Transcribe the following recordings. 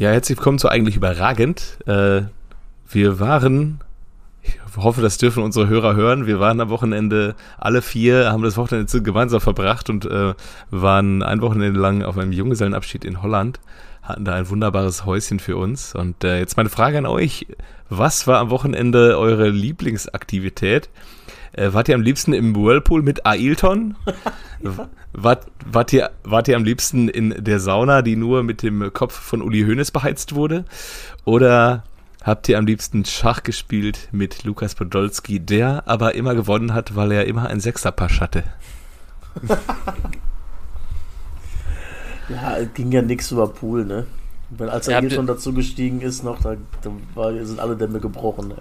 Ja, herzlich willkommen zu eigentlich überragend. Äh, wir waren, ich hoffe, das dürfen unsere Hörer hören. Wir waren am Wochenende alle vier, haben das Wochenende gemeinsam verbracht und äh, waren ein Wochenende lang auf einem Junggesellenabschied in Holland, hatten da ein wunderbares Häuschen für uns. Und äh, jetzt meine Frage an euch: Was war am Wochenende eure Lieblingsaktivität? Äh, wart ihr am liebsten im Whirlpool mit Ailton? wart, wart, ihr, wart ihr am liebsten in der Sauna, die nur mit dem Kopf von Uli Hoeneß beheizt wurde? Oder habt ihr am liebsten Schach gespielt mit Lukas Podolski, der aber immer gewonnen hat, weil er immer ein Sechserpasch hatte? ja, ging ja nichts über Pool, ne? Wenn als er ja, schon dazu gestiegen ist, noch, da, da war, sind alle Dämme gebrochen. Ne?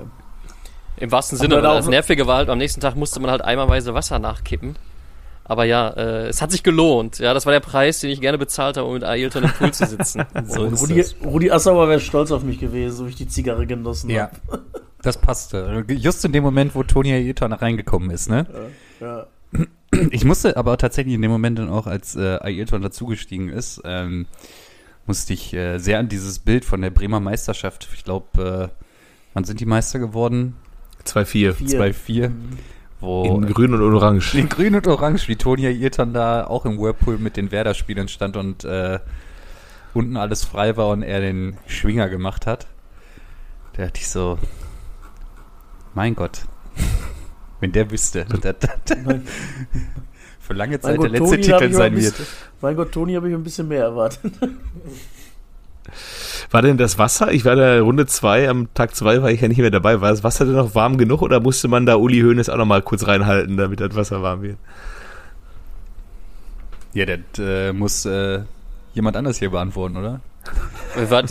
Im wahrsten Sinne. Und das Nervige war halt, am nächsten Tag musste man halt eimerweise Wasser nachkippen. Aber ja, äh, es hat sich gelohnt. Ja, das war der Preis, den ich gerne bezahlt habe, um mit Ailton im Pool zu sitzen. so Rudi, Rudi Assauer wäre stolz auf mich gewesen, so wie ich die Zigarre genossen ja, habe. Das passte. Just in dem Moment, wo Tony Ailton reingekommen ist, ne? Ja. ja. Ich musste aber tatsächlich in dem Moment dann auch, als äh, Ailton dazugestiegen ist, ähm, musste ich äh, sehr an dieses Bild von der Bremer Meisterschaft, ich glaube, äh, wann sind die Meister geworden? 2-4. 2-4. Wo in grün und orange. In grün und orange, wie Tonia Irton da auch im Whirlpool mit den Werder-Spielern stand und äh, unten alles frei war und er den Schwinger gemacht hat. Da dachte ich so, mein Gott, wenn der wüsste. für lange Zeit Gott, der letzte Toni Titel sein wird. Mein Gott, Toni habe ich ein bisschen mehr erwartet. War denn das Wasser? Ich war da Runde 2, am Tag 2 war ich ja nicht mehr dabei. War das Wasser denn noch warm genug oder musste man da Uli Hoeneß auch noch mal kurz reinhalten, damit das Wasser warm wird? Ja, das äh, muss äh, jemand anders hier beantworten, oder? War,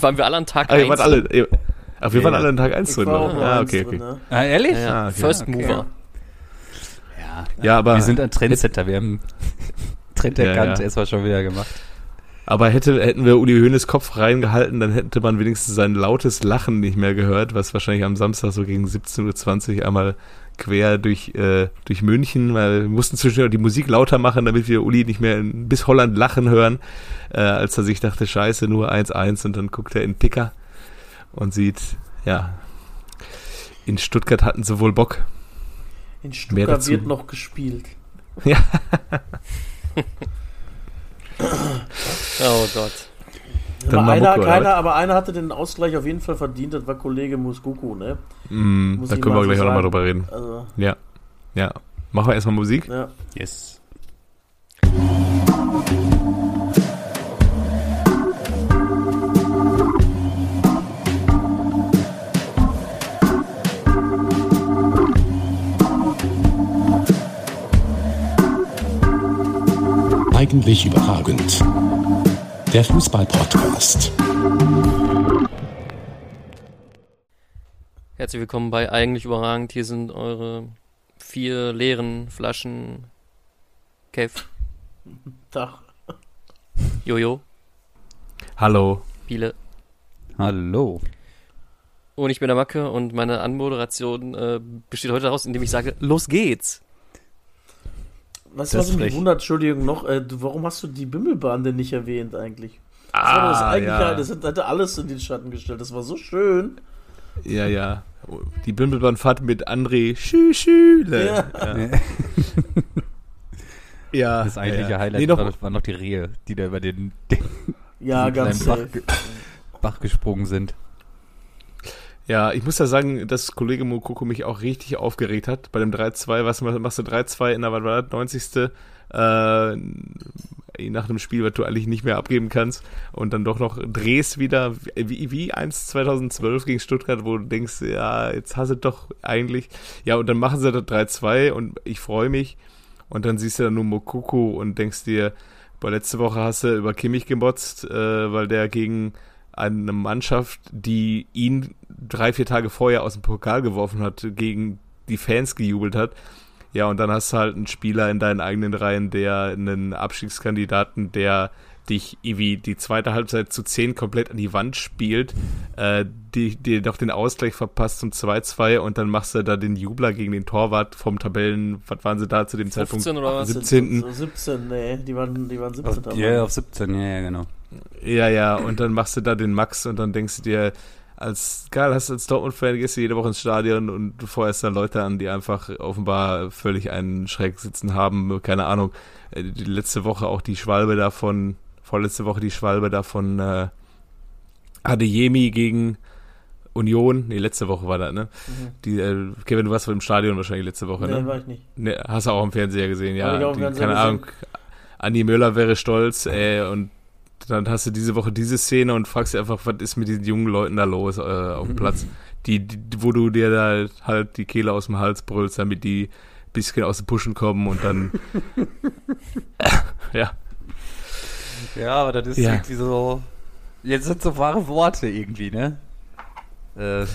waren wir alle an Tag 1? Ah, alle, ach, wir ja. waren alle an Tag 1 drin. Ah, okay, okay. Ne? Ah, ehrlich? Ja. Okay. First Mover. Ja, ja, aber. Wir sind ein Trendsetter, wir haben Trend erkannt, ja, ja. es war schon wieder gemacht. Aber hätte, hätten wir Uli Hoeneß Kopf reingehalten, dann hätte man wenigstens sein lautes Lachen nicht mehr gehört, was wahrscheinlich am Samstag so gegen 17.20 Uhr einmal quer durch, äh, durch München, weil wir mussten zwischendurch die Musik lauter machen, damit wir Uli nicht mehr in, bis Holland lachen hören, äh, als er sich dachte, scheiße, nur 1-1 und dann guckt er in Ticker und sieht, ja, in Stuttgart hatten sie wohl Bock. In Stuttgart wird noch gespielt. Ja. oh Gott. Aber einer, keiner, aber einer hatte den Ausgleich auf jeden Fall verdient, das war Kollege Muskuku, ne? Mm, da können wir gleich auch nochmal drüber reden. Also, ja. Ja. Machen wir erstmal Musik? Ja. Yes. Eigentlich überragend. Der Fußball-Podcast. Herzlich willkommen bei Eigentlich überragend. Hier sind eure vier leeren Flaschen Kev. Tag. Jojo. Hallo. Biele. Hallo. Und ich bin der Macke und meine Anmoderation äh, besteht heute daraus, indem ich sage, los geht's. Du, was mich wundert, Entschuldigung, noch, äh, warum hast du die Bimmelbahn denn nicht erwähnt eigentlich? Das ah, war das eigentlich ja. das hätte alles in den Schatten gestellt. Das war so schön. Ja, ja. Die Bimmelbahnfahrt mit André Schü-Schüle. Ja. Ja. ja. Das eigentliche ja, Highlight nee, noch, war, war, noch die Rehe, die da über den, den ja, ganz Bach, Bach gesprungen sind. Ja, ich muss ja sagen, dass Kollege Mokoko mich auch richtig aufgeregt hat. Bei dem 3-2, was machst du 3-2 in der was war das, 90. Äh, nach einem Spiel, was du eigentlich nicht mehr abgeben kannst und dann doch noch drehst wieder wie, wie 1 2012 gegen Stuttgart, wo du denkst, ja, jetzt hast du doch eigentlich. Ja, und dann machen sie das 3-2 und ich freue mich und dann siehst du dann nur Mokoko und denkst dir, boah, letzte Woche hast du über Kimmich gemotzt, äh, weil der gegen eine Mannschaft, die ihn drei, vier Tage vorher aus dem Pokal geworfen hat, gegen die Fans gejubelt hat. Ja, und dann hast du halt einen Spieler in deinen eigenen Reihen, der einen Abstiegskandidaten, der dich irgendwie die zweite Halbzeit zu zehn komplett an die Wand spielt, äh, die dir doch den Ausgleich verpasst zum 2-2 und dann machst du da den Jubler gegen den Torwart vom Tabellen, was waren sie da zu dem 15 Zeitpunkt? Oder was? 17. So 17, nee, die waren, die waren 17. Ja, auf 17, ja, ja, genau. Ja, ja, und dann machst du da den Max und dann denkst du dir, als geil, hast du als Dortmund-Fan, gehst du jede Woche ins Stadion und du feuerst dann Leute an, die einfach offenbar völlig einen Schreck sitzen haben, keine Ahnung. Äh, die letzte Woche auch die Schwalbe davon, vorletzte Woche die Schwalbe davon äh, Adeyemi gegen Union, nee, letzte Woche war das, ne? Mhm. Die, äh, Kevin, du warst im Stadion wahrscheinlich letzte Woche, nee, ne? war ich nicht. Nee, hast du auch im Fernseher gesehen, ja. Die, keine gesehen. Ahnung, Andi Möller wäre stolz, ey, und dann hast du diese Woche diese Szene und fragst dich einfach, was ist mit diesen jungen Leuten da los äh, auf dem Platz, die, die, wo du dir da halt die Kehle aus dem Hals brüllst, damit die ein bisschen aus den Puschen kommen und dann ja. Ja, aber das ist ja. irgendwie so. Jetzt sind so wahre Worte irgendwie, ne? Äh,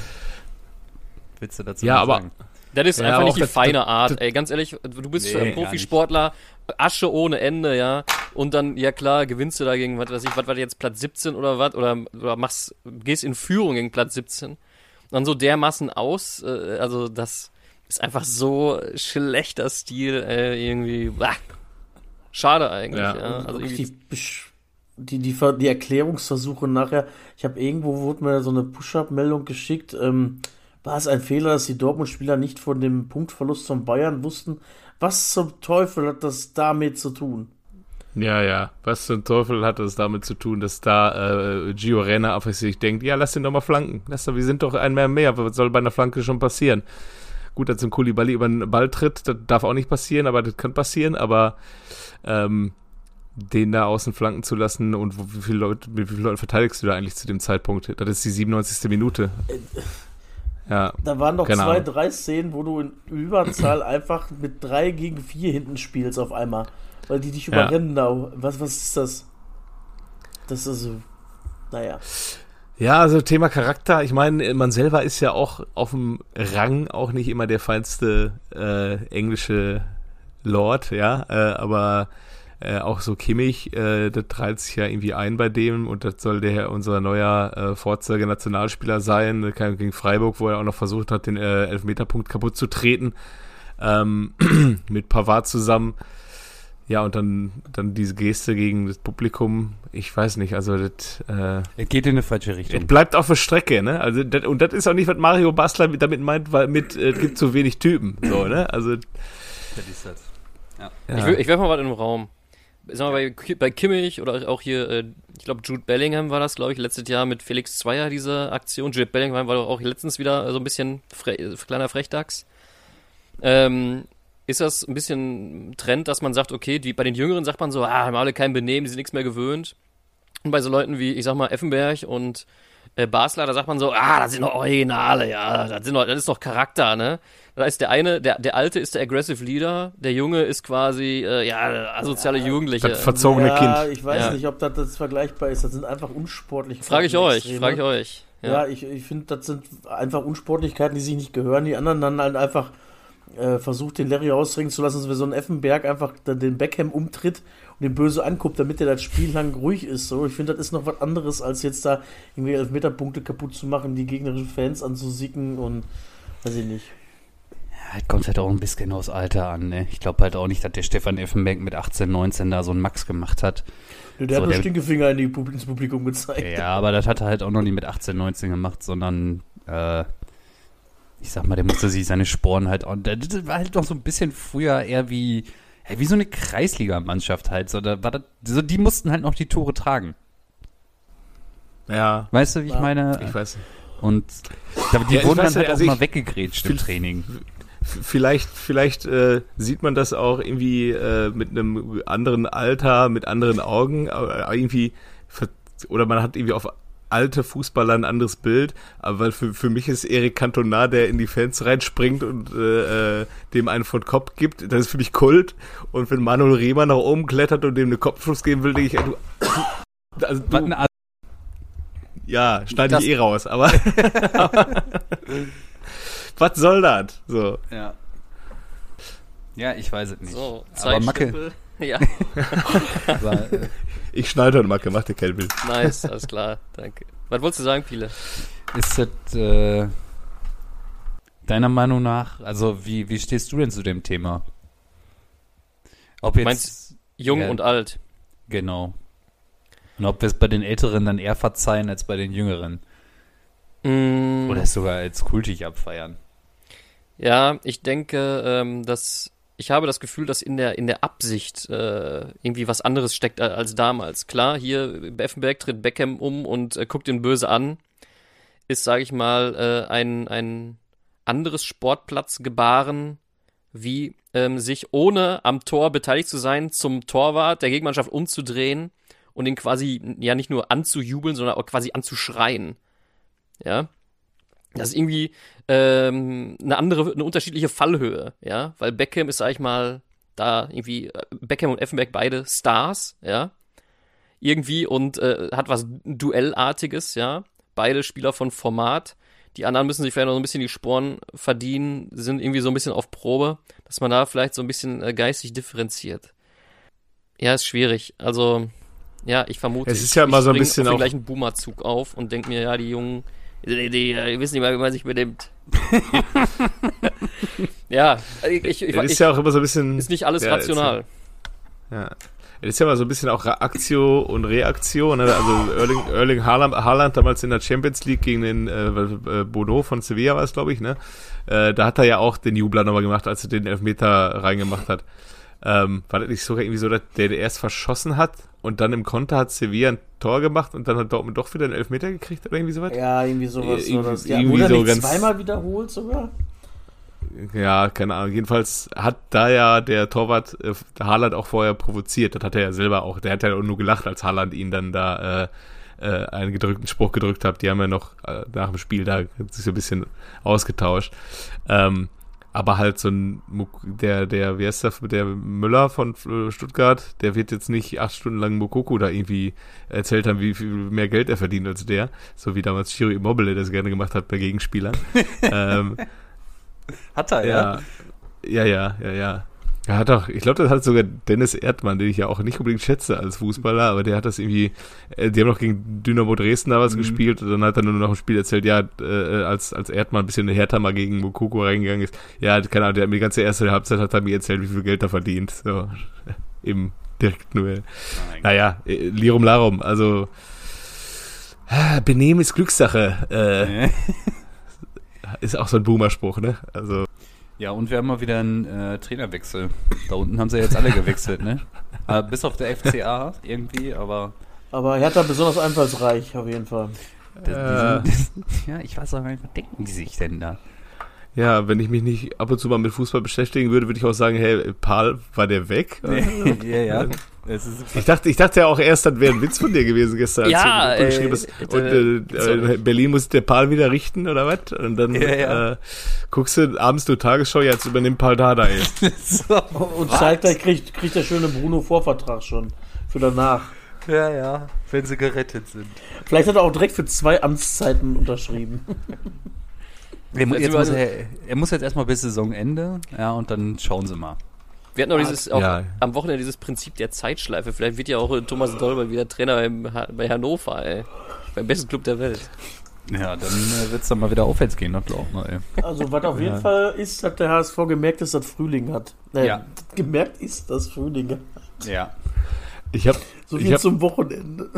willst du dazu ja, aber, sagen? Das ist ja, einfach nicht die das, feine Art, das, ey. Ganz ehrlich, du bist nee, Profisportler, Asche ohne Ende, ja. Und dann, ja klar, gewinnst du dagegen, was weiß ich, was war jetzt Platz 17 oder was? Oder, oder machst, gehst in Führung gegen Platz 17. Und dann so dermaßen aus, äh, also das ist einfach so schlechter Stil, äh, irgendwie. Bah. Schade eigentlich, ja. ja. Also die, die, die, die Erklärungsversuche nachher, ich habe irgendwo, wurde mir so eine Push-Up-Meldung geschickt, ähm, war es ein Fehler, dass die Dortmund-Spieler nicht von dem Punktverlust von Bayern wussten? Was zum Teufel hat das damit zu tun? Ja, ja. Was zum Teufel hat das damit zu tun, dass da äh, Gio Reyna auf sich denkt, ja, lass den doch mal flanken. Lass doch, wir sind doch ein mehr mehr. Was soll bei einer Flanke schon passieren? Gut, dass ein Kulibali über den Ball tritt, das darf auch nicht passieren, aber das kann passieren. Aber ähm, den da außen flanken zu lassen und wie viele Leute, wie vielen Leuten verteidigst du da eigentlich zu dem Zeitpunkt? Das ist die 97. Minute. Ja, da waren noch zwei, Ahnung. drei Szenen, wo du in Überzahl einfach mit drei gegen vier hinten spielst auf einmal. Weil die dich überrennen ja. da. Was, was ist das? Das ist. Naja. Ja, also Thema Charakter. Ich meine, man selber ist ja auch auf dem Rang auch nicht immer der feinste äh, englische Lord, ja. Äh, aber äh, auch so Kimmich, äh, das treibt sich ja irgendwie ein bei dem und das soll der unser neuer äh, Vorzeige-Nationalspieler sein, gegen Freiburg, wo er auch noch versucht hat, den äh, Elfmeterpunkt kaputt zu treten, ähm, mit Pavard zusammen. Ja, und dann, dann diese Geste gegen das Publikum, ich weiß nicht, also das äh, Er geht in eine falsche Richtung. bleibt auf der Strecke, ne? Also das, und das ist auch nicht, was Mario Basler damit meint, weil mit äh, gibt zu wenig Typen, so, ne? Also das ist das. Ja. Ich, ich werfe mal was in den Raum sagen wir bei, bei Kimmich oder auch hier, äh, ich glaube, Jude Bellingham war das, glaube ich, letztes Jahr mit Felix Zweier, diese Aktion. Jude Bellingham war doch auch letztens wieder so ein bisschen fre kleiner Frechdachs. Ähm, ist das ein bisschen Trend, dass man sagt, okay, die, bei den Jüngeren sagt man so, ah, haben alle kein Benehmen, die sind nichts mehr gewöhnt. Und bei so Leuten wie, ich sag mal, Effenberg und äh, Basler, da sagt man so, ah, das sind doch Originale, ja, das, sind doch, das ist doch Charakter, ne? Da ist der eine, der, der alte ist der Aggressive Leader, der Junge ist quasi, äh, ja, asoziale ja, Jugendliche. Das verzogene ja, Kind. ich weiß ja. nicht, ob das, das vergleichbar ist. Das sind einfach unsportliche Frage ich euch, frage ich euch. Ja, ich, ich finde, das sind einfach Unsportlichkeiten, die sich nicht gehören. Die anderen dann halt einfach äh, versucht, den Larry ausringen zu lassen, dass wir so ein Effenberg einfach den Beckham umtritt den böse anguckt, damit er das Spiel lang ruhig ist. So, ich finde, das ist noch was anderes, als jetzt da irgendwie Elfmeterpunkte kaputt zu machen, die gegnerischen Fans anzusicken und weiß ich nicht. Ja, kommt halt auch ein bisschen aus Alter an, ne? Ich glaube halt auch nicht, dass der Stefan Effenberg mit 18, 19 da so einen Max gemacht hat. Ja, der so, hat nur Stinkefinger in die, ins Publikum gezeigt. Ja, aber das hat er halt auch noch nicht mit 18, 19 gemacht, sondern äh, ich sag mal, der musste sich seine Sporen halt auch. Das war halt noch so ein bisschen früher eher wie, wie so eine Kreisligamannschaft halt. So, da war das, so, die mussten halt noch die Tore tragen. Ja. Weißt du, wie ich meine? Ich weiß. Und die ja, wurden dann halt also auch mal weggegrätscht im Training vielleicht, vielleicht äh, sieht man das auch irgendwie äh, mit einem anderen Alter, mit anderen Augen, aber irgendwie oder man hat irgendwie auf alte Fußballer ein anderes Bild, aber weil für, für mich ist Erik Cantona, der in die Fans reinspringt und äh, äh, dem einen von Kopf gibt, das ist für mich Kult. Und wenn Manuel Riemer nach oben klettert und dem eine Kopfschuss geben will, denke ich, ey, du, also du, ja, schneide ich eh raus, aber, aber was soll das? So. Ja. Ja, ich weiß es nicht. So, aber Macke. Ja. ich schneide und Macke, mach dir kein Bild. Nice, alles klar, danke. Was wolltest du sagen, Pile? Ist das, äh, deiner Meinung nach, also wie, wie stehst du denn zu dem Thema? Ob jetzt. Meinst jung ja, und alt? Genau. Und ob wir es bei den Älteren dann eher verzeihen als bei den Jüngeren. Mm, Oder es sogar als kultig abfeiern. Ja, ich denke, ähm, dass ich habe das Gefühl, dass in der in der Absicht äh, irgendwie was anderes steckt a- als damals. Klar, hier Effenberg tritt Beckham um und äh, guckt ihn böse an. Ist, sage ich mal, äh, ein ein anderes Sportplatzgebaren, wie ähm, sich ohne am Tor beteiligt zu sein, zum Torwart der Gegenmannschaft umzudrehen und ihn quasi ja nicht nur anzujubeln, sondern auch quasi anzuschreien. Ja, das ist irgendwie ähm, eine andere, eine unterschiedliche Fallhöhe, ja, weil Beckham ist, sag ich mal, da irgendwie äh, Beckham und Effenberg beide Stars, ja, irgendwie und äh, hat was Duellartiges, ja, beide Spieler von Format. Die anderen müssen sich vielleicht noch so ein bisschen die Sporen verdienen, sind irgendwie so ein bisschen auf Probe, dass man da vielleicht so ein bisschen äh, geistig differenziert. Ja, ist schwierig. Also, ja, ich vermute, Es ist ja immer so ein bisschen auf den gleichen Boomer-Zug auf und denk mir, ja, die Jungen, die, die, die wissen nicht mal, wie man sich benimmt. ja, ich, ich, ich, Das ist ich, ja auch immer so ein bisschen. ist nicht alles ja, rational. Ja. Das ist ja mal so ein bisschen auch Aktio und Reaktion. Ne? Also Erling, Erling Haaland, Haaland damals in der Champions League gegen den äh, äh, Bono von Sevilla war es, glaube ich, ne? Äh, da hat er ja auch den Jubler nochmal gemacht, als er den Elfmeter reingemacht hat. Ähm, war das nicht sogar irgendwie so, dass der, der erst verschossen hat und dann im Konter hat Sevilla ein Tor gemacht und dann hat Dortmund doch wieder einen Elfmeter gekriegt oder irgendwie sowas? Ja, irgendwie sowas. Irgendwie- so, das, ja, irgendwie so nicht ganz- zweimal wiederholt sogar? Ja, keine Ahnung. Jedenfalls hat da ja der Torwart äh, Haaland auch vorher provoziert. Das hat er ja selber auch. Der hat ja nur gelacht, als Haaland ihn dann da äh, äh, einen gedrückten Spruch gedrückt hat. Die haben ja noch äh, nach dem Spiel da sich so ein bisschen ausgetauscht. Ähm, aber halt so ein, Muk- der, der, wie heißt der, der Müller von Stuttgart, der wird jetzt nicht acht Stunden lang Mokoko da irgendwie erzählt haben, wie viel mehr Geld er verdient als der. So wie damals Chiro Immobile das gerne gemacht hat bei Gegenspielern. ähm, Hat er, ja. Ja, ja, ja, ja. Er hat auch, ich glaube, das hat sogar Dennis Erdmann, den ich ja auch nicht unbedingt schätze als Fußballer, aber der hat das irgendwie, äh, die haben noch gegen Dynamo Dresden damals Mhm. gespielt und dann hat er nur noch im Spiel erzählt, ja, äh, als, als Erdmann ein bisschen härter mal gegen Mokoko reingegangen ist, ja, keine Ahnung, der hat mir die ganze erste Halbzeit hat er mir erzählt, wie viel Geld er verdient, so, im direkten Duell. Naja, äh, Lirum Larum, also, Benehmen ist Glückssache, äh, ist auch so ein Boomer-Spruch, ne, also, Ja, und wir haben mal wieder einen äh, Trainerwechsel. Da unten haben sie jetzt alle gewechselt, ne? Äh, bis auf der FCA irgendwie, aber Aber Hertha besonders einfallsreich, auf jeden Fall. die, Äh. die sind, ja, ich weiß auch gar nicht, was denken die sich denn da? Ja, wenn ich mich nicht ab und zu mal mit Fußball beschäftigen würde, würde ich auch sagen, hey, Paul, war der weg? ja, ja. Es ist, Ich dachte, ich dachte ja auch erst, das wäre ein Witz von dir gewesen gestern. als Ja, du geschrieben äh, hast, äh, und äh, sorry. äh, Berlin muss der Paul wieder richten oder was? Und dann Ja, ja. Äh, guckst du abends nur Tagesschau, jetzt übernimmt Paul Dada jetzt. so, Und zeitgleich kriegt, kriegt der schöne Bruno Vorvertrag schon für danach. ja, ja, wenn sie gerettet sind. Vielleicht hat er auch direkt für zwei Amtszeiten unterschrieben. Er, muss er, er muss jetzt erstmal bis Saisonende, ja, und dann schauen sie mal. Wir hatten auch dieses, auch Ja. am Wochenende dieses Prinzip der Zeitschleife. Vielleicht wird ja auch Thomas Dolber wieder Trainer beim, bei Hannover, ey. Beim besten Club der Welt. Ja, dann äh, wird es dann mal wieder aufwärts gehen, das glaubt man, ey. Also, was auf jeden Fall ist, hat der HSV gemerkt, dass das Frühling hat. Äh, Ja. Gemerkt ist, dass Frühling hat. Ja. Ich habe So Ich wie hab- zum Wochenende.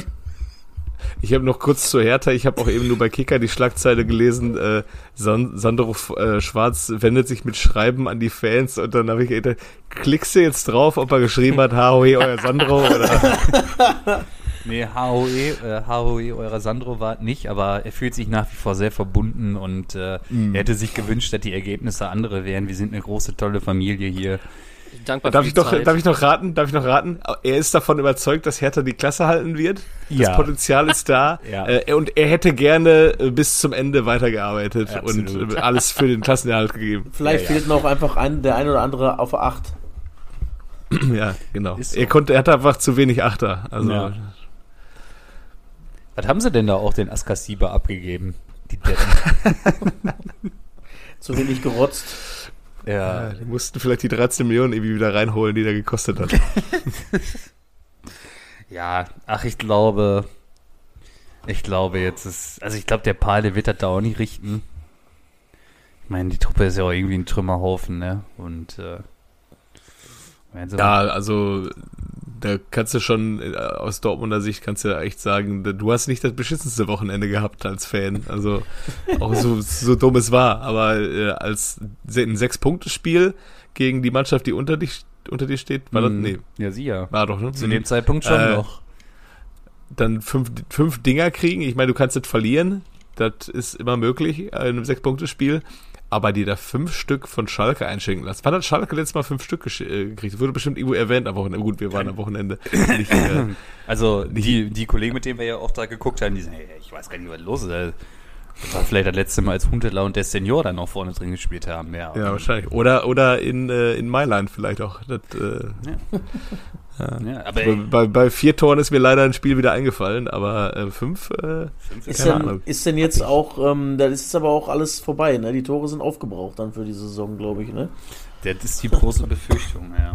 Ich hab noch kurz zur Hertha, ich habe auch eben nur bei Kicker die Schlagzeile gelesen, äh, San Sandro äh, Schwarz wendet sich mit Schreiben an die Fans und dann habe ich gedacht, klickst du jetzt drauf, ob er geschrieben hat, HOE, euer Sandro oder... Nee, HOE, äh, HOE eurer Sandro war nicht, aber er fühlt sich nach wie vor sehr verbunden und äh, er hätte sich gewünscht, dass die Ergebnisse andere wären. Wir sind eine große, tolle Familie hier. Dankbar Darf für ich, noch, Zeit. darf ich noch raten? Darf ich noch raten? Er ist davon überzeugt, dass Hertha die Klasse halten wird. Ja. Das Potenzial ist da. Ja. Äh, und er hätte gerne äh, bis zum Ende weitergearbeitet Absolut. und äh, alles für den Klassenerhalt gegeben. Vielleicht Ja, ja. fehlt noch einfach ein, der ein oder andere auf Acht. ja, genau. So. Er konnte, er hatte einfach zu wenig Achter. Also Ja. Was haben sie denn da auch den Askasiba abgegeben? Die Deppen. Zu wenig gerotzt. Ja, die mussten vielleicht die 13 Millionen irgendwie wieder reinholen, die der gekostet hat. Ja, ach, ich glaube, ich glaube jetzt ist, also ich glaube, der Pal, der wird das da auch nicht richten. Ich meine, die Truppe ist ja auch irgendwie ein Trümmerhaufen, ne? Und äh, Ja, also da kannst du schon äh, aus Dortmunder Sicht kannst du ja echt sagen, du hast nicht das beschissenste Wochenende gehabt als Fan. Also auch so, so dumm es war, aber äh, als ein Sechs-Punkte-Spiel gegen die Mannschaft, die unter dich unter dir steht, war das? Hm. Nee. Ja, sie ja. War doch, ne? Zu dem Zeitpunkt schon Äh, noch. Dann fünf, fünf Dinger kriegen. Ich meine, du kannst das verlieren. Das ist immer möglich in einem Sechs-Punkte-Spiel. Aber die da fünf Stück von Schalke einschenken lassen. Wann hat Schalke letztes Mal fünf Stück äh, gekriegt? Das wurde bestimmt irgendwo erwähnt am Wochenende. Gut, wir waren am Wochenende. Nicht, äh, Also die, die Kollegen, mit denen wir ja auch da geguckt haben, die sagen, hey, ich weiß gar nicht, was los ist. Das war vielleicht das letzte Mal, als Huntela und der Senior dann noch vorne drin gespielt haben. Ja, ja, wahrscheinlich. Oder, oder in, äh, in Mailand vielleicht auch. Das, äh, ja aber bei, bei, bei vier Toren ist mir leider ein Spiel wieder eingefallen, aber äh, fünf, äh, Ist Keine denn, Ahnung. ist denn jetzt auch, ähm, da ist jetzt aber auch alles vorbei, ne? Die Tore sind aufgebraucht dann für die Saison, glaube ich, ne? das ist die große Befürchtung, ja.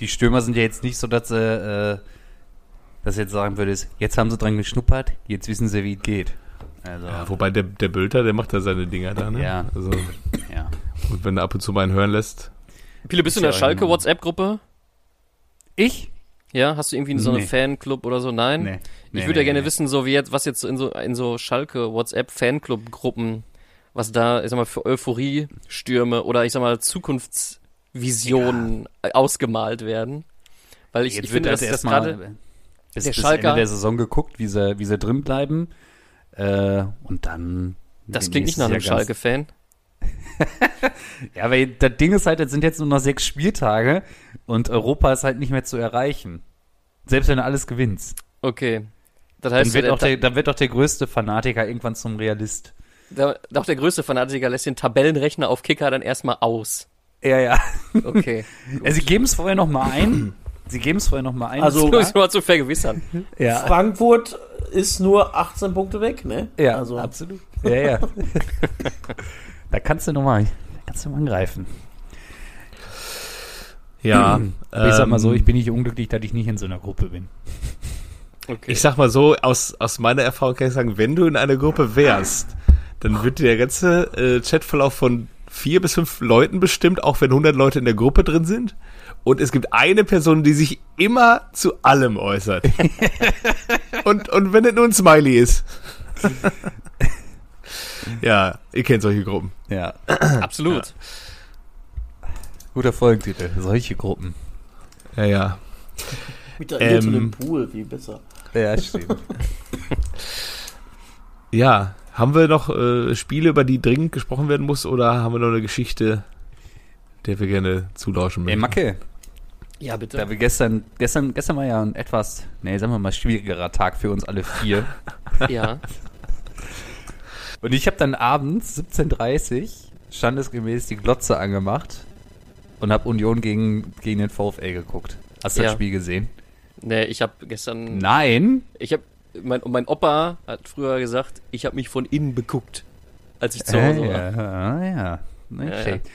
Die Stürmer sind ja jetzt nicht so, dass sie, äh, dass du jetzt sagen würdest, jetzt haben sie dran geschnuppert, jetzt wissen sie, wie es geht. Also, ja, wobei der, der Bülter, der macht da seine Dinger da, ne? Ja. Also, ja. und wenn er ab und zu mal einen hören lässt. Viele, bist du in der Ja, Schalke genau. WhatsApp-Gruppe? Ich? Ja, hast du irgendwie so eine Nee. Fanclub oder so? Nein? Nee. Ich Nee, würde ja nee, gerne nee. wissen, so wie jetzt, was jetzt in so, in so Schalke WhatsApp-Fanclub-Gruppen, was da, ich sag mal, für Euphorie-Stürme oder ich sag mal Zukunftsvisionen ausgemalt werden. Weil ich, Jetzt ich finde, dass das erstmal gerade, bis, der bis Schalker- Ende der Saison geguckt, wie sie, wie sie drin bleiben. Äh, und dann. das klingt nicht nach einem Schalke-Fan. Ja, weil das Ding ist halt, es sind jetzt nur noch sechs Spieltage und Europa ist halt nicht mehr zu erreichen. Selbst wenn du alles gewinnst. Okay. Das Dann heißt, wird, der, auch der, dann wird auch der größte Fanatiker irgendwann zum Realist. der, auch der größte Fanatiker lässt den Tabellenrechner auf Kicker dann erstmal aus. Ja, ja. Okay. ja sie geben es vorher noch mal ein. Sie geben es vorher noch mal ein. Also- Nur mal zu vergewissern. ja. Frankfurt ist nur 18 Punkte weg, ne? Ja, also, absolut. Ja, ja. da kannst du noch mal, kannst du mal angreifen. Ja. Aber ich sag mal so, ähm, ich bin nicht unglücklich, dass ich nicht in so einer Gruppe bin. Okay. Ich sag mal so, aus, aus meiner Erfahrung kann ich sagen, wenn du in einer Gruppe wärst, dann wird dir der ganze äh, Chatverlauf von vier bis fünf Leuten bestimmt, auch wenn 100 Leute in der Gruppe drin sind. Und es gibt eine Person, die sich immer zu allem äußert. und, und wenn es nur ein Smiley ist. ja, ihr kennt solche Gruppen. Ja. Absolut. Guter Folgentitel. Solche Gruppen. Ja, ja. mit der ähm, im Pool, viel besser. Ja, stimmt. Ja, haben wir noch äh, Spiele, über die dringend gesprochen werden muss, oder haben wir noch eine Geschichte, der wir gerne zulauschen Ey, möchten? Macke, Ja, bitte. da wir gestern, gestern, gestern war ja ein etwas, nee, sagen wir mal, schwierigerer Tag für uns alle vier. Ja. Und ich habe dann abends, 17.30 Uhr, standesgemäß die Glotze angemacht und habe Union gegen, gegen den VfL geguckt. Hast du Ja. das Spiel gesehen? Nee, ich habe gestern. Nein. Ich habe. Mein, mein Opa hat früher gesagt, ich habe mich von innen beguckt, als ich zu Äh, Hause war. ja, ja. Nicht Ja, schlecht.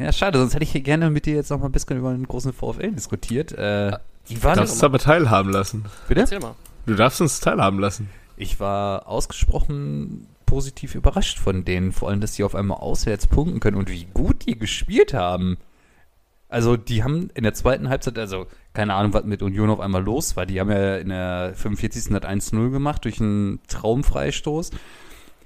Ja, schade, sonst hätte ich hier gerne mit dir jetzt noch mal ein bisschen über den großen VfL diskutiert. Äh, die waren darfst uns aber teilhaben lassen. bitte? Erzähl mal. Du darfst uns teilhaben lassen. Ich war ausgesprochen positiv überrascht von denen, vor allem, dass die auf einmal auswärts punkten können und wie gut die gespielt haben. Also, die haben in der zweiten Halbzeit, also keine Ahnung, was mit Union auf einmal los war. Die haben ja in der 45. hat 1-0 gemacht durch einen Traumfreistoß.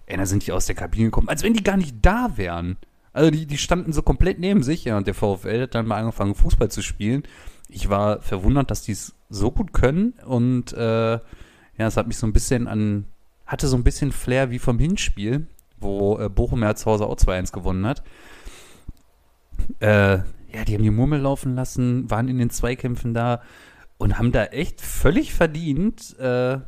Ey, da sind die aus der Kabine gekommen, als wenn die gar nicht da wären. Also, die, die standen so komplett neben sich, ja, und der VfL hat dann mal angefangen, Fußball zu spielen. Ich war verwundert, dass die es so gut können und äh, ja, es hat mich so ein bisschen an, hatte so ein bisschen Flair wie vom Hinspiel, wo äh, Bochum ja zu Hause auch 2-1 gewonnen hat. Äh, ja, die haben die Murmel laufen lassen, waren in den Zweikämpfen da und haben da echt völlig verdient äh,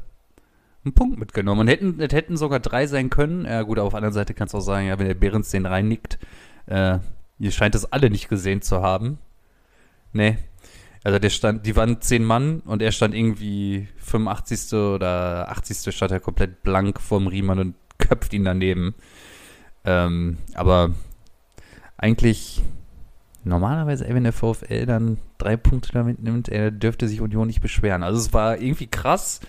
einen Punkt mitgenommen. Und hätten, es hätten sogar drei sein können. Ja, gut, auf der anderen Seite kannst du auch sagen, ja, wenn der Behrens den reinnickt, äh, ihr scheint es alle nicht gesehen zu haben. Nee. Also der stand, die waren zehn Mann und er stand irgendwie 85. oder 80. stand er komplett blank vorm Riemann und köpft ihn daneben. Ähm, aber eigentlich normalerweise, wenn der VfL dann drei Punkte damit nimmt, er dürfte sich Union nicht beschweren. Also es war irgendwie krass.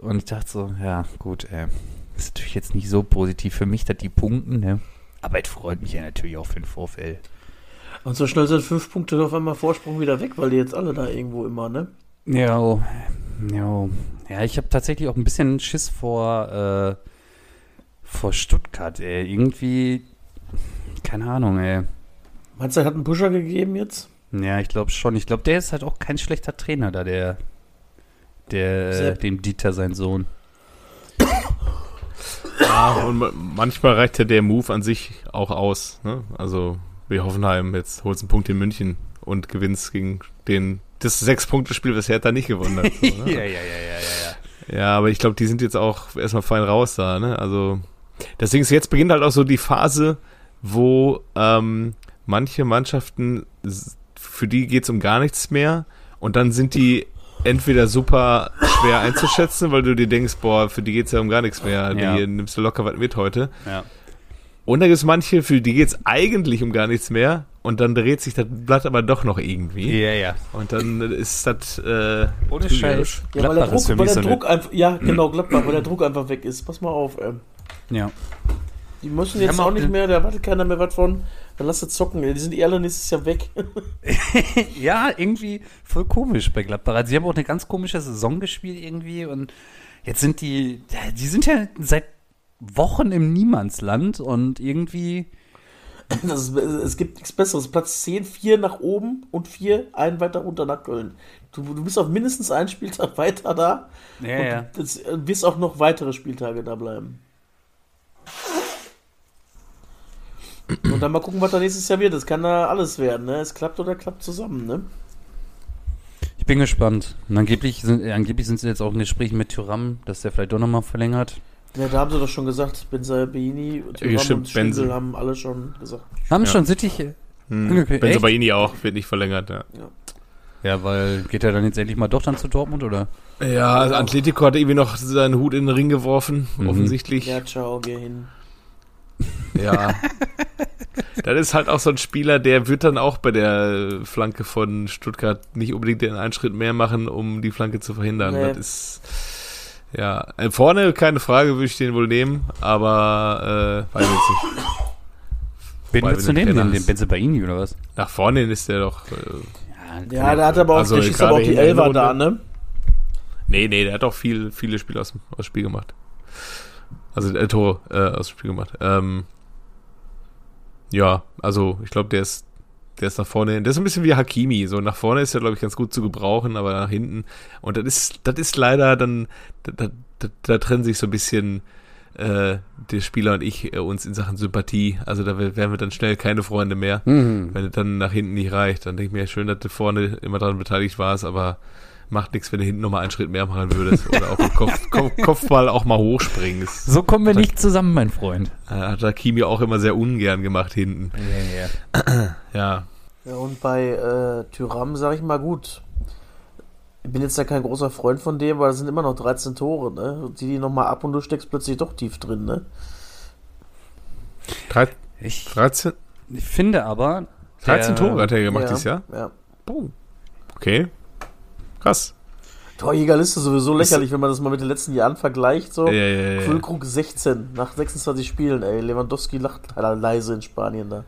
Und ich dachte so, ja, gut, ey, ist natürlich jetzt nicht so positiv für mich, dass die punkten, ne? Aber es freut mich ja natürlich auch für den VfL. Und so schnell sind fünf Punkte auf einmal Vorsprung wieder weg, weil die jetzt alle da irgendwo immer, ne? Ja, ja. Ja, ich habe tatsächlich auch ein bisschen Schiss vor, äh, vor Stuttgart, ey. Irgendwie, keine Ahnung, ey. Meinst du, er hat einen Pusher gegeben jetzt? Ja, ich glaube schon. Ich glaube, der ist halt auch kein schlechter Trainer da, der, der, Sepp. dem Dieter, sein Sohn. Ja, und ma- manchmal reicht ja der Move an sich auch aus. Ne? Also wie Hoffenheim, jetzt holst einen Punkt in München und gewinnst gegen den das Sechs-Punkte-Spiel, was Hertha nicht gewonnen hat. So, ne? ja, ja, ja, ja, ja. Ja, aber ich glaube, die sind jetzt auch erstmal fein raus da, ne? Also, deswegen ist jetzt beginnt halt auch so die Phase, wo ähm, manche Mannschaften, für die geht's um gar nichts mehr und dann sind die entweder super schwer einzuschätzen, weil du dir denkst, boah, für die geht's ja um gar nichts mehr, Ja. die nimmst du locker was mit heute. ja. Und dann gibt's manche, für die geht's eigentlich um gar nichts mehr und dann dreht sich das Blatt aber doch noch irgendwie. Ja, ja. Und dann ist das äh, Ohne. Scheiß. Ja, weil der Druck, weil der so Druck einfach, ja, genau, Gladbach, weil der Druck einfach weg ist. Pass mal auf, ey. Ja. Die müssen jetzt auch auch nicht mehr, da erwartet keiner mehr was von. Dann lass sie zocken. Die sind eh alle nächstes Jahr weg. Ja, irgendwie voll komisch bei Gladbach. Also, sie haben auch eine ganz komische Saison gespielt irgendwie und jetzt sind die, die sind ja seit Wochen im Niemandsland und irgendwie, ist, es gibt nichts Besseres. Platz 10, 4 nach oben und 4, einen weiter runter nach Köln. Du, du bist auf mindestens einen Spieltag weiter da. ja, und ja. Du äh, wirst auch noch weitere Spieltage da bleiben. Und dann mal gucken, was da nächstes Jahr wird. Das kann da alles werden, ne? Es klappt oder klappt zusammen, ne? Ich bin gespannt. Und angeblich sind, äh, angeblich sind sie jetzt auch in Gesprächen mit Tyram, dass der vielleicht doch nochmal verlängert. Ja, da haben sie doch schon gesagt, Benzabaini, Thuram stimmt, und Schwindel Benze. haben alle schon gesagt. Haben Ja. schon Sittich. Hm. Okay, echt? Benzobaini auch, wird nicht verlängert, ja. Ja, weil geht er dann jetzt endlich mal doch dann zu Dortmund oder? Ja, also Atletico hat irgendwie noch seinen Hut in den Ring geworfen, Mhm. offensichtlich. Ja, ciao, geh hin. Ja. das ist halt auch so ein Spieler, der wird dann auch bei der Flanke von Stuttgart nicht unbedingt den einen Schritt mehr machen, um die Flanke zu verhindern. Nee. Das ist, ja, äh, vorne keine Frage, würde ich den wohl nehmen, aber, äh, weiß ich nicht. Wen willst du nehmen? Den, den. Benzebaini oder was? Nach vorne ist der doch, äh, Ja, der hat aber auch, Also der schießt aber auch die Elfer da, ne? nee, nee, der hat auch viel, viele Spiele aus, aus dem Spiel gemacht. Also, äh, Tore, äh, aus dem Spiel gemacht. Ähm, ja, also, ich glaube, der ist, der ist nach vorne hin. Der ist ein bisschen wie Hakimi. So nach vorne ist er, glaube ich, ganz gut zu gebrauchen, aber nach hinten. Und das ist, das ist leider dann, da, da, da, da trennen sich so ein bisschen äh, der Spieler und ich äh, uns in Sachen Sympathie. Also da wär- wären wir dann schnell keine Freunde mehr, Mhm. wenn es dann nach hinten nicht reicht. Dann denke ich mir, schön, dass du vorne immer daran beteiligt warst, aber macht nichts, wenn du hinten nochmal einen Schritt mehr machen würdest. Oder auch im Kopf, Kopf, Kopfball auch mal hochspringst. So kommen wir nicht zusammen, mein Freund. Äh, Hat Hakimi auch immer sehr ungern gemacht hinten. Ja, ja. Ja. Ja, und bei äh, Tyram sage ich mal gut. Ich bin jetzt ja kein großer Freund von dem, aber das sind immer noch 13 Tore, ne? Und die die nochmal ab und du steckst plötzlich doch tief drin, ne? Drei- Ich 13, finde aber. 13 der- Tore hat er gemacht ja, dieses Jahr. Ja. Boom. Okay. Krass. Torjägerliste sowieso lächerlich, wenn man das mal mit den letzten Jahren vergleicht. So. Ja, ja, ja. Füllkrug 16 nach 26 Spielen, ey. Lewandowski lacht leider leise in Spanien da.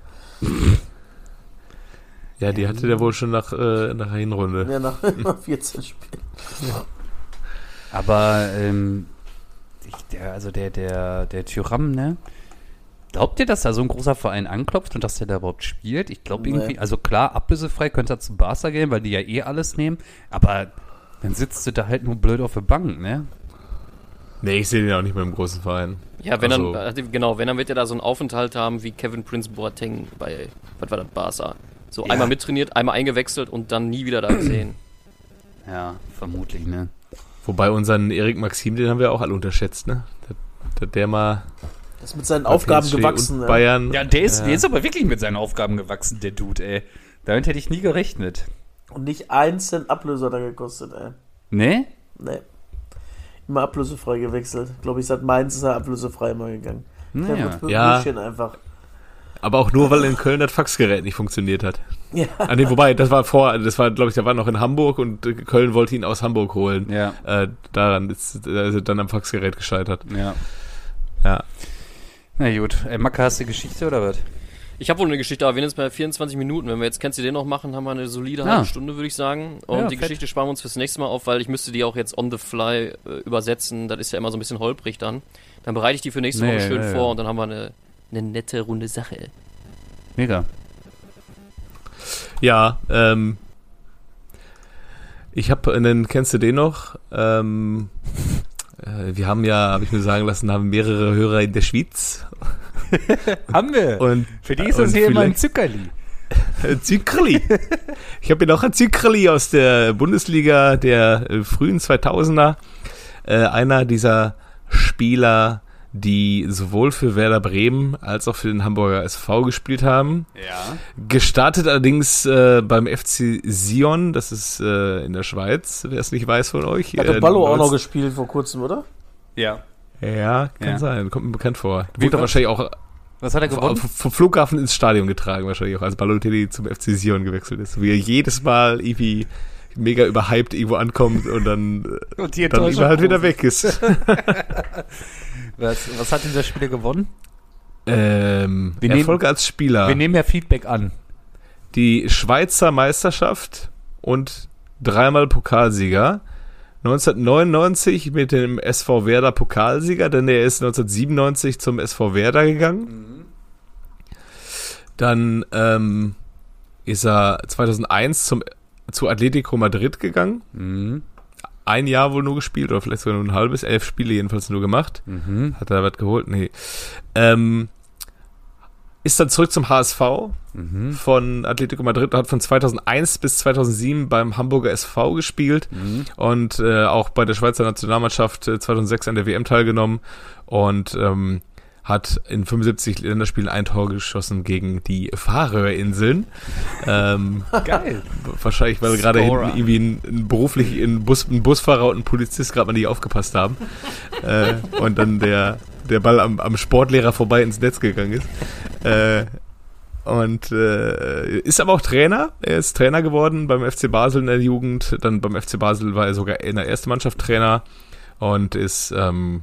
Ja, die hatte der wohl schon nach, äh, nach der Hinrunde. Ja, nach, nach 14 Spielen. Aber ähm, ich, der, also der, der, der Tyram, ne? Glaubt ihr, dass da so ein großer Verein anklopft und dass der da überhaupt spielt? Ich glaube Nee. irgendwie, also klar, ablösefrei könnte er zu Barca gehen, weil die ja eh alles nehmen, aber dann sitzt du da halt nur blöd auf der Bank, ne? Nee, ich sehe den auch nicht mehr im großen Verein. Ja, wenn Also- dann, genau, wenn dann wird er da so einen Aufenthalt haben wie Kevin Prince Boateng bei, was war das, Barca. So Ja. einmal mittrainiert, einmal eingewechselt und dann nie wieder da gesehen. Ja, vermutlich, ne? Wobei unseren Erik Maxim, den haben wir auch alle unterschätzt, ne? Der, der, der mal Das ist mit seinen bei Aufgaben PSG gewachsen. und? Bayern. Ja, der ist, Ja. der ist aber wirklich mit seinen Aufgaben gewachsen, der Dude, ey. Damit hätte ich nie gerechnet. Und nicht ein Cent Ablöser da gekostet, ey. Ne? Nee. Immer ablösefrei gewechselt. Glaube ich, seit Mainz ist er ablösefrei mal gegangen. Der Naja. wird Ja. Einfach. Aber auch nur, weil in Köln das Faxgerät nicht funktioniert hat. Ja. Ah, nee, wobei, das war vor, das war, glaube ich, der war noch in Hamburg und Köln wollte ihn aus Hamburg holen. Ja, Äh, daran ist, ist er dann am Faxgerät gescheitert. ja. Ja. Na gut. Ey, Macke, hast du Geschichte oder was? Ich habe wohl eine Geschichte, aber wir sind jetzt bei 24 Minuten. Wenn wir jetzt Kennst du den noch machen, haben wir eine solide Ja. halbe Stunde, würde ich sagen. Und Ja, die fett. Geschichte sparen wir uns fürs nächste Mal auf, weil ich müsste die auch jetzt on the fly äh, übersetzen. Das ist ja immer so ein bisschen holprig dann. Dann bereite ich die für nächste Nee, Woche schön ja, ja. vor und dann haben wir eine, eine nette, runde Sache. Mega. Ja, ähm, ich habe einen, kennst du den noch? Ähm, äh, wir haben ja, habe ich mir sagen lassen, haben mehrere Hörer in der Schweiz Haben wir. und Für die ist und das hier immer ein Zuckerli. ein Zickerli. Ich habe hier noch ein Zickerli aus der Bundesliga der äh, frühen 2000er. Äh, einer dieser Spieler, die sowohl für Werder Bremen als auch für den Hamburger SV gespielt haben. Ja. Gestartet allerdings äh, beim FC Sion, das ist äh, in der Schweiz, wer es nicht weiß von euch. Hatte Äh, Ballo auch noch 19 gespielt vor kurzem, oder? Ja. Ja, kann Ja. sein, kommt mir bekannt vor. Wie Wurde wahrscheinlich auch Was hat er vom, gewonnen? vom Flughafen ins Stadion getragen, wahrscheinlich auch, als Balotelli zum FC Sion gewechselt ist. Wie er jedes Mal irgendwie mega überhyped irgendwo ankommt und dann, Und die dann immer halt wieder weg ist. Was, was hat dieser Spieler gewonnen? ähm, Wir nehmen- Erfolg als Spieler. Wir nehmen ja Feedback an. die Schweizer Meisterschaft und dreimal Pokalsieger. 1999 mit dem SV Werder Pokalsieger, denn er ist 1997 zum SV Werder gegangen. Dann ähm, ist er 2001 zum, zu Atletico Madrid gegangen. Mhm. Ein Jahr wohl nur gespielt oder vielleicht sogar nur ein halbes, elf Spiele jedenfalls nur gemacht. Mhm. Hat er was geholt? Nee. Ähm, ist dann zurück zum HSV Mhm. von Atletico Madrid, hat von 2001 bis 2007 beim Hamburger SV gespielt Mhm. und äh, auch bei der Schweizer Nationalmannschaft äh, 2006 an der WM teilgenommen und ähm, hat in 75 Länderspielen ein Tor geschossen gegen die Färöerinseln. ähm, Geil. wahrscheinlich, weil gerade hinten irgendwie ein, ein beruflich ein, Bus, ein Busfahrer und ein Polizist gerade mal nicht aufgepasst haben äh, und dann der der Ball am, am Sportlehrer vorbei ins Netz gegangen ist. Äh, und äh, ist aber auch Trainer. Er ist Trainer geworden beim FC Basel in der Jugend. Dann beim FC Basel war er sogar in der ersten Mannschaft Trainer und ist ähm,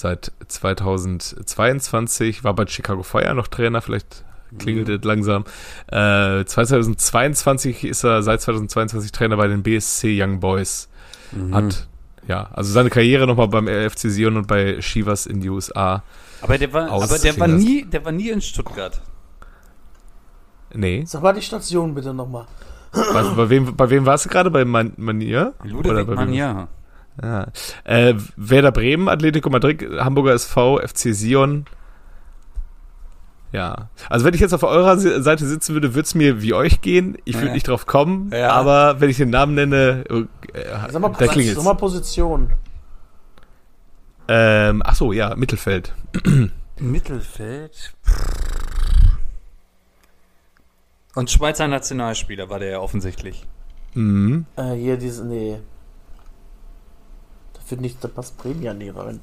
seit 2022 war bei Chicago Fire noch Trainer. Vielleicht klingelt es langsam. Äh, 2022 ist er seit 2022 Trainer bei den BSC Young Boys. Hat ja also seine Karriere nochmal beim FC Sion und bei Chivas in die USA. Aber der war, aber der war nie, der war nie in Stuttgart. Nee. Sag mal die Station bitte nochmal. Bei, bei wem, bei wem warst du gerade? Bei Man Manier? Oder Ludwig? Mania. Ja. Äh, Werder Bremen, Atletico Madrid, Hamburger SV, FC Sion. Ja. Also wenn ich jetzt auf eurer Se- Seite sitzen würde, würde es mir wie euch gehen. Ich würde Ja. nicht drauf kommen, Ja. aber wenn ich den Namen nenne, äh, Sag mal, da klingelt's. sag mal Position. Ähm, ach so, ja, Mittelfeld. Mittelfeld. Und Schweizer Nationalspieler war der ja offensichtlich. Mhm. Äh, hier diese, nee. Finde ich, da passt Bremen ja nie rein.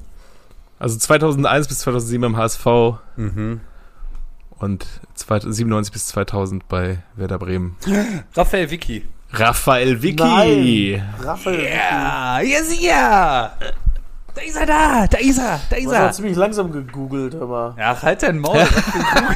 Also 2001 bis 2007 im HSV Mhm. und 97 bis 2000 bei Werder Bremen. Raphael Vicky. Raphael Vicky. Nein! Raphael. Ja, yes, ja. Da ist er da, da ist er, da ist hast aber er. ziemlich langsam gegoogelt, aber. Ja, halt dein Maul.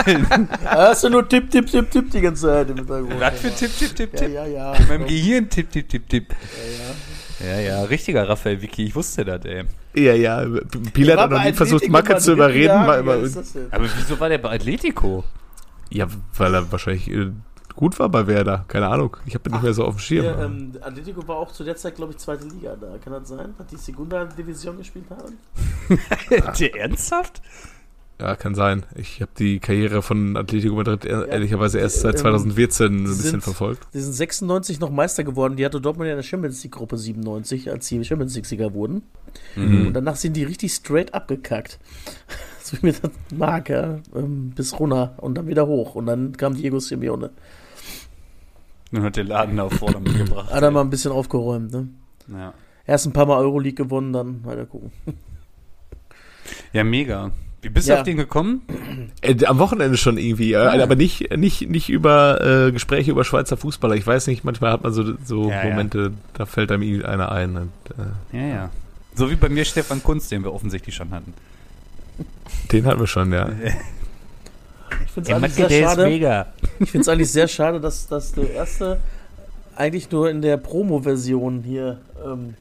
Googeln. Da hast du nur Tipp, Tipp, Tipp, Tipp die ganze Zeit im Hintergrund. Was für Tipp, Tipp, Tipp, Ja, Tipp. ja, ja. In meinem Gehirn Tipp, Tipp, Tipp, Tipp. Ja, ja, richtiger Raphael Vicky. Ich wusste das, ey. Ja, ja. Pilar hat noch nie versucht, Macke zu überreden. Mal, Aber wieso war der bei Atletico? ja, weil er wahrscheinlich äh, gut war bei Werder. Keine Ahnung. Ich habe nicht mehr so auf dem Schirm. Ja, ähm, Atletico war auch zu der Zeit, glaube ich, zweite Liga da. Kann das sein? Hat die Segunda Division gespielt haben? Der ernsthaft? Ja, kann sein. Ich habe die Karriere von Atletico Madrid ehr- ehrlicherweise erst seit Ähm, 2014 ein sie bisschen sind- verfolgt. Die sind 96 noch Meister geworden. Die hatte Dortmund ja in der Champions League Gruppe 97, als die Champions League-Sieger wurden. Mhm. Und danach sind die richtig straight abgekackt. so wie mir das mag, ja. Ähm, bis runter und dann wieder hoch. Und dann kam Diego Simeone. Nun hat der Laden da auf Vordermann gebracht. Hat er mal ein bisschen aufgeräumt, ne? Ja. Erst ein paar Mal Euroleague gewonnen, dann weiter gucken. ja, mega. Wie bist du Ja. auf den gekommen? Äh, am Wochenende schon irgendwie, Ah. aber nicht, nicht, nicht über äh, Gespräche über Schweizer Fußballer. Ich weiß nicht, manchmal hat man so, so Ja, ja. Momente, da fällt einem irgendwie einer ein. Und, äh, Ja, ja. So wie bei mir Stefan Kunz, den wir offensichtlich schon hatten. den hatten wir schon, ja. Ich finde es eigentlich sehr schade. Ich finde es eigentlich sehr schade, dass, dass der erste eigentlich nur in der Promo-Version hier ähm,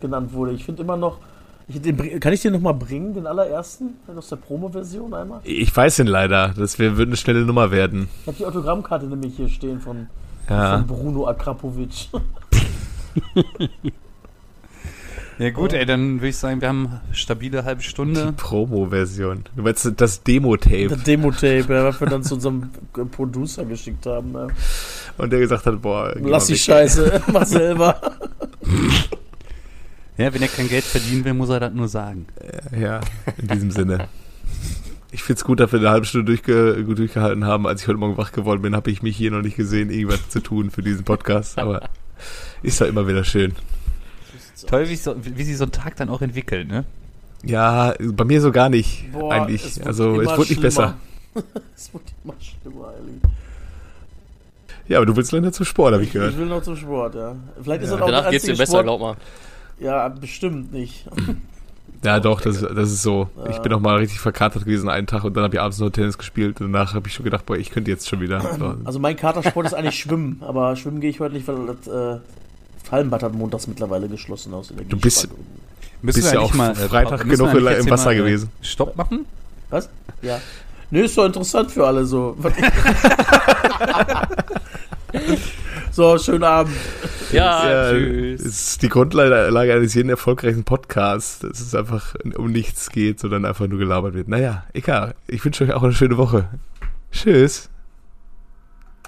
genannt wurde. Ich finde immer noch, ich, den, kann ich den nochmal bringen, den allerersten, aus der Promo-Version einmal? Ich weiß ihn leider, das wär, wird eine schnelle Nummer werden. Ich habe die Autogrammkarte nämlich hier stehen von, ja. von Bruno Akrapovic. Ja gut, ey, dann würde ich sagen, wir haben stabile halbe Stunde. Die Promo-Version. Du meinst das Demo-Tape. Das Demo-Tape, ja, was wir dann zu unserem Producer geschickt haben. Ja. Und der gesagt hat, boah, lass die Scheiße, mach selber. Ja, wenn er kein Geld verdienen will, muss er das nur sagen. Ja, in diesem Sinne. Ich finde es gut, dass wir eine halbe Stunde durchge gut durchgehalten haben. Als ich heute Morgen wach geworden bin, habe ich mich hier noch nicht gesehen, irgendwas zu tun für diesen Podcast. Aber ist ja immer wieder schön. Toll, wie, so, wie sich so ein Tag dann auch entwickelt, ne? Ja, bei mir so gar nicht, Boah, eigentlich. Es also, es wurde nicht besser. es wurde immer schlimmer, eigentlich. Ja, aber du willst leider zum Sport, habe ich gehört. Ich will noch zum Sport, ja. Vielleicht ist ja. das auch Danach geht's dir besser, Sport. glaub mal. Ja, bestimmt nicht. Ja, doch, das, das ist so. Ja. Ich bin auch mal richtig verkatert gewesen einen Tag und dann habe ich abends noch Tennis gespielt und danach habe ich schon gedacht, boah, ich könnte jetzt schon wieder. Also mein Katersport ist eigentlich Schwimmen, aber Schwimmen gehe ich heute nicht, weil das äh, Hallenbad hat montags mittlerweile geschlossen aus Du bist, bist ja auch mal, äh, Freitag genug im Wasser gewesen. Stopp machen? Was? Ja. Nö, ist doch interessant für alle so. so, schönen Abend. Ja, ja tschüss. ist die Grundlage eines jeden erfolgreichen Podcasts, dass es einfach um nichts geht, sondern einfach nur gelabert wird. Naja, egal. Ich wünsche euch auch eine schöne Woche. Tschüss.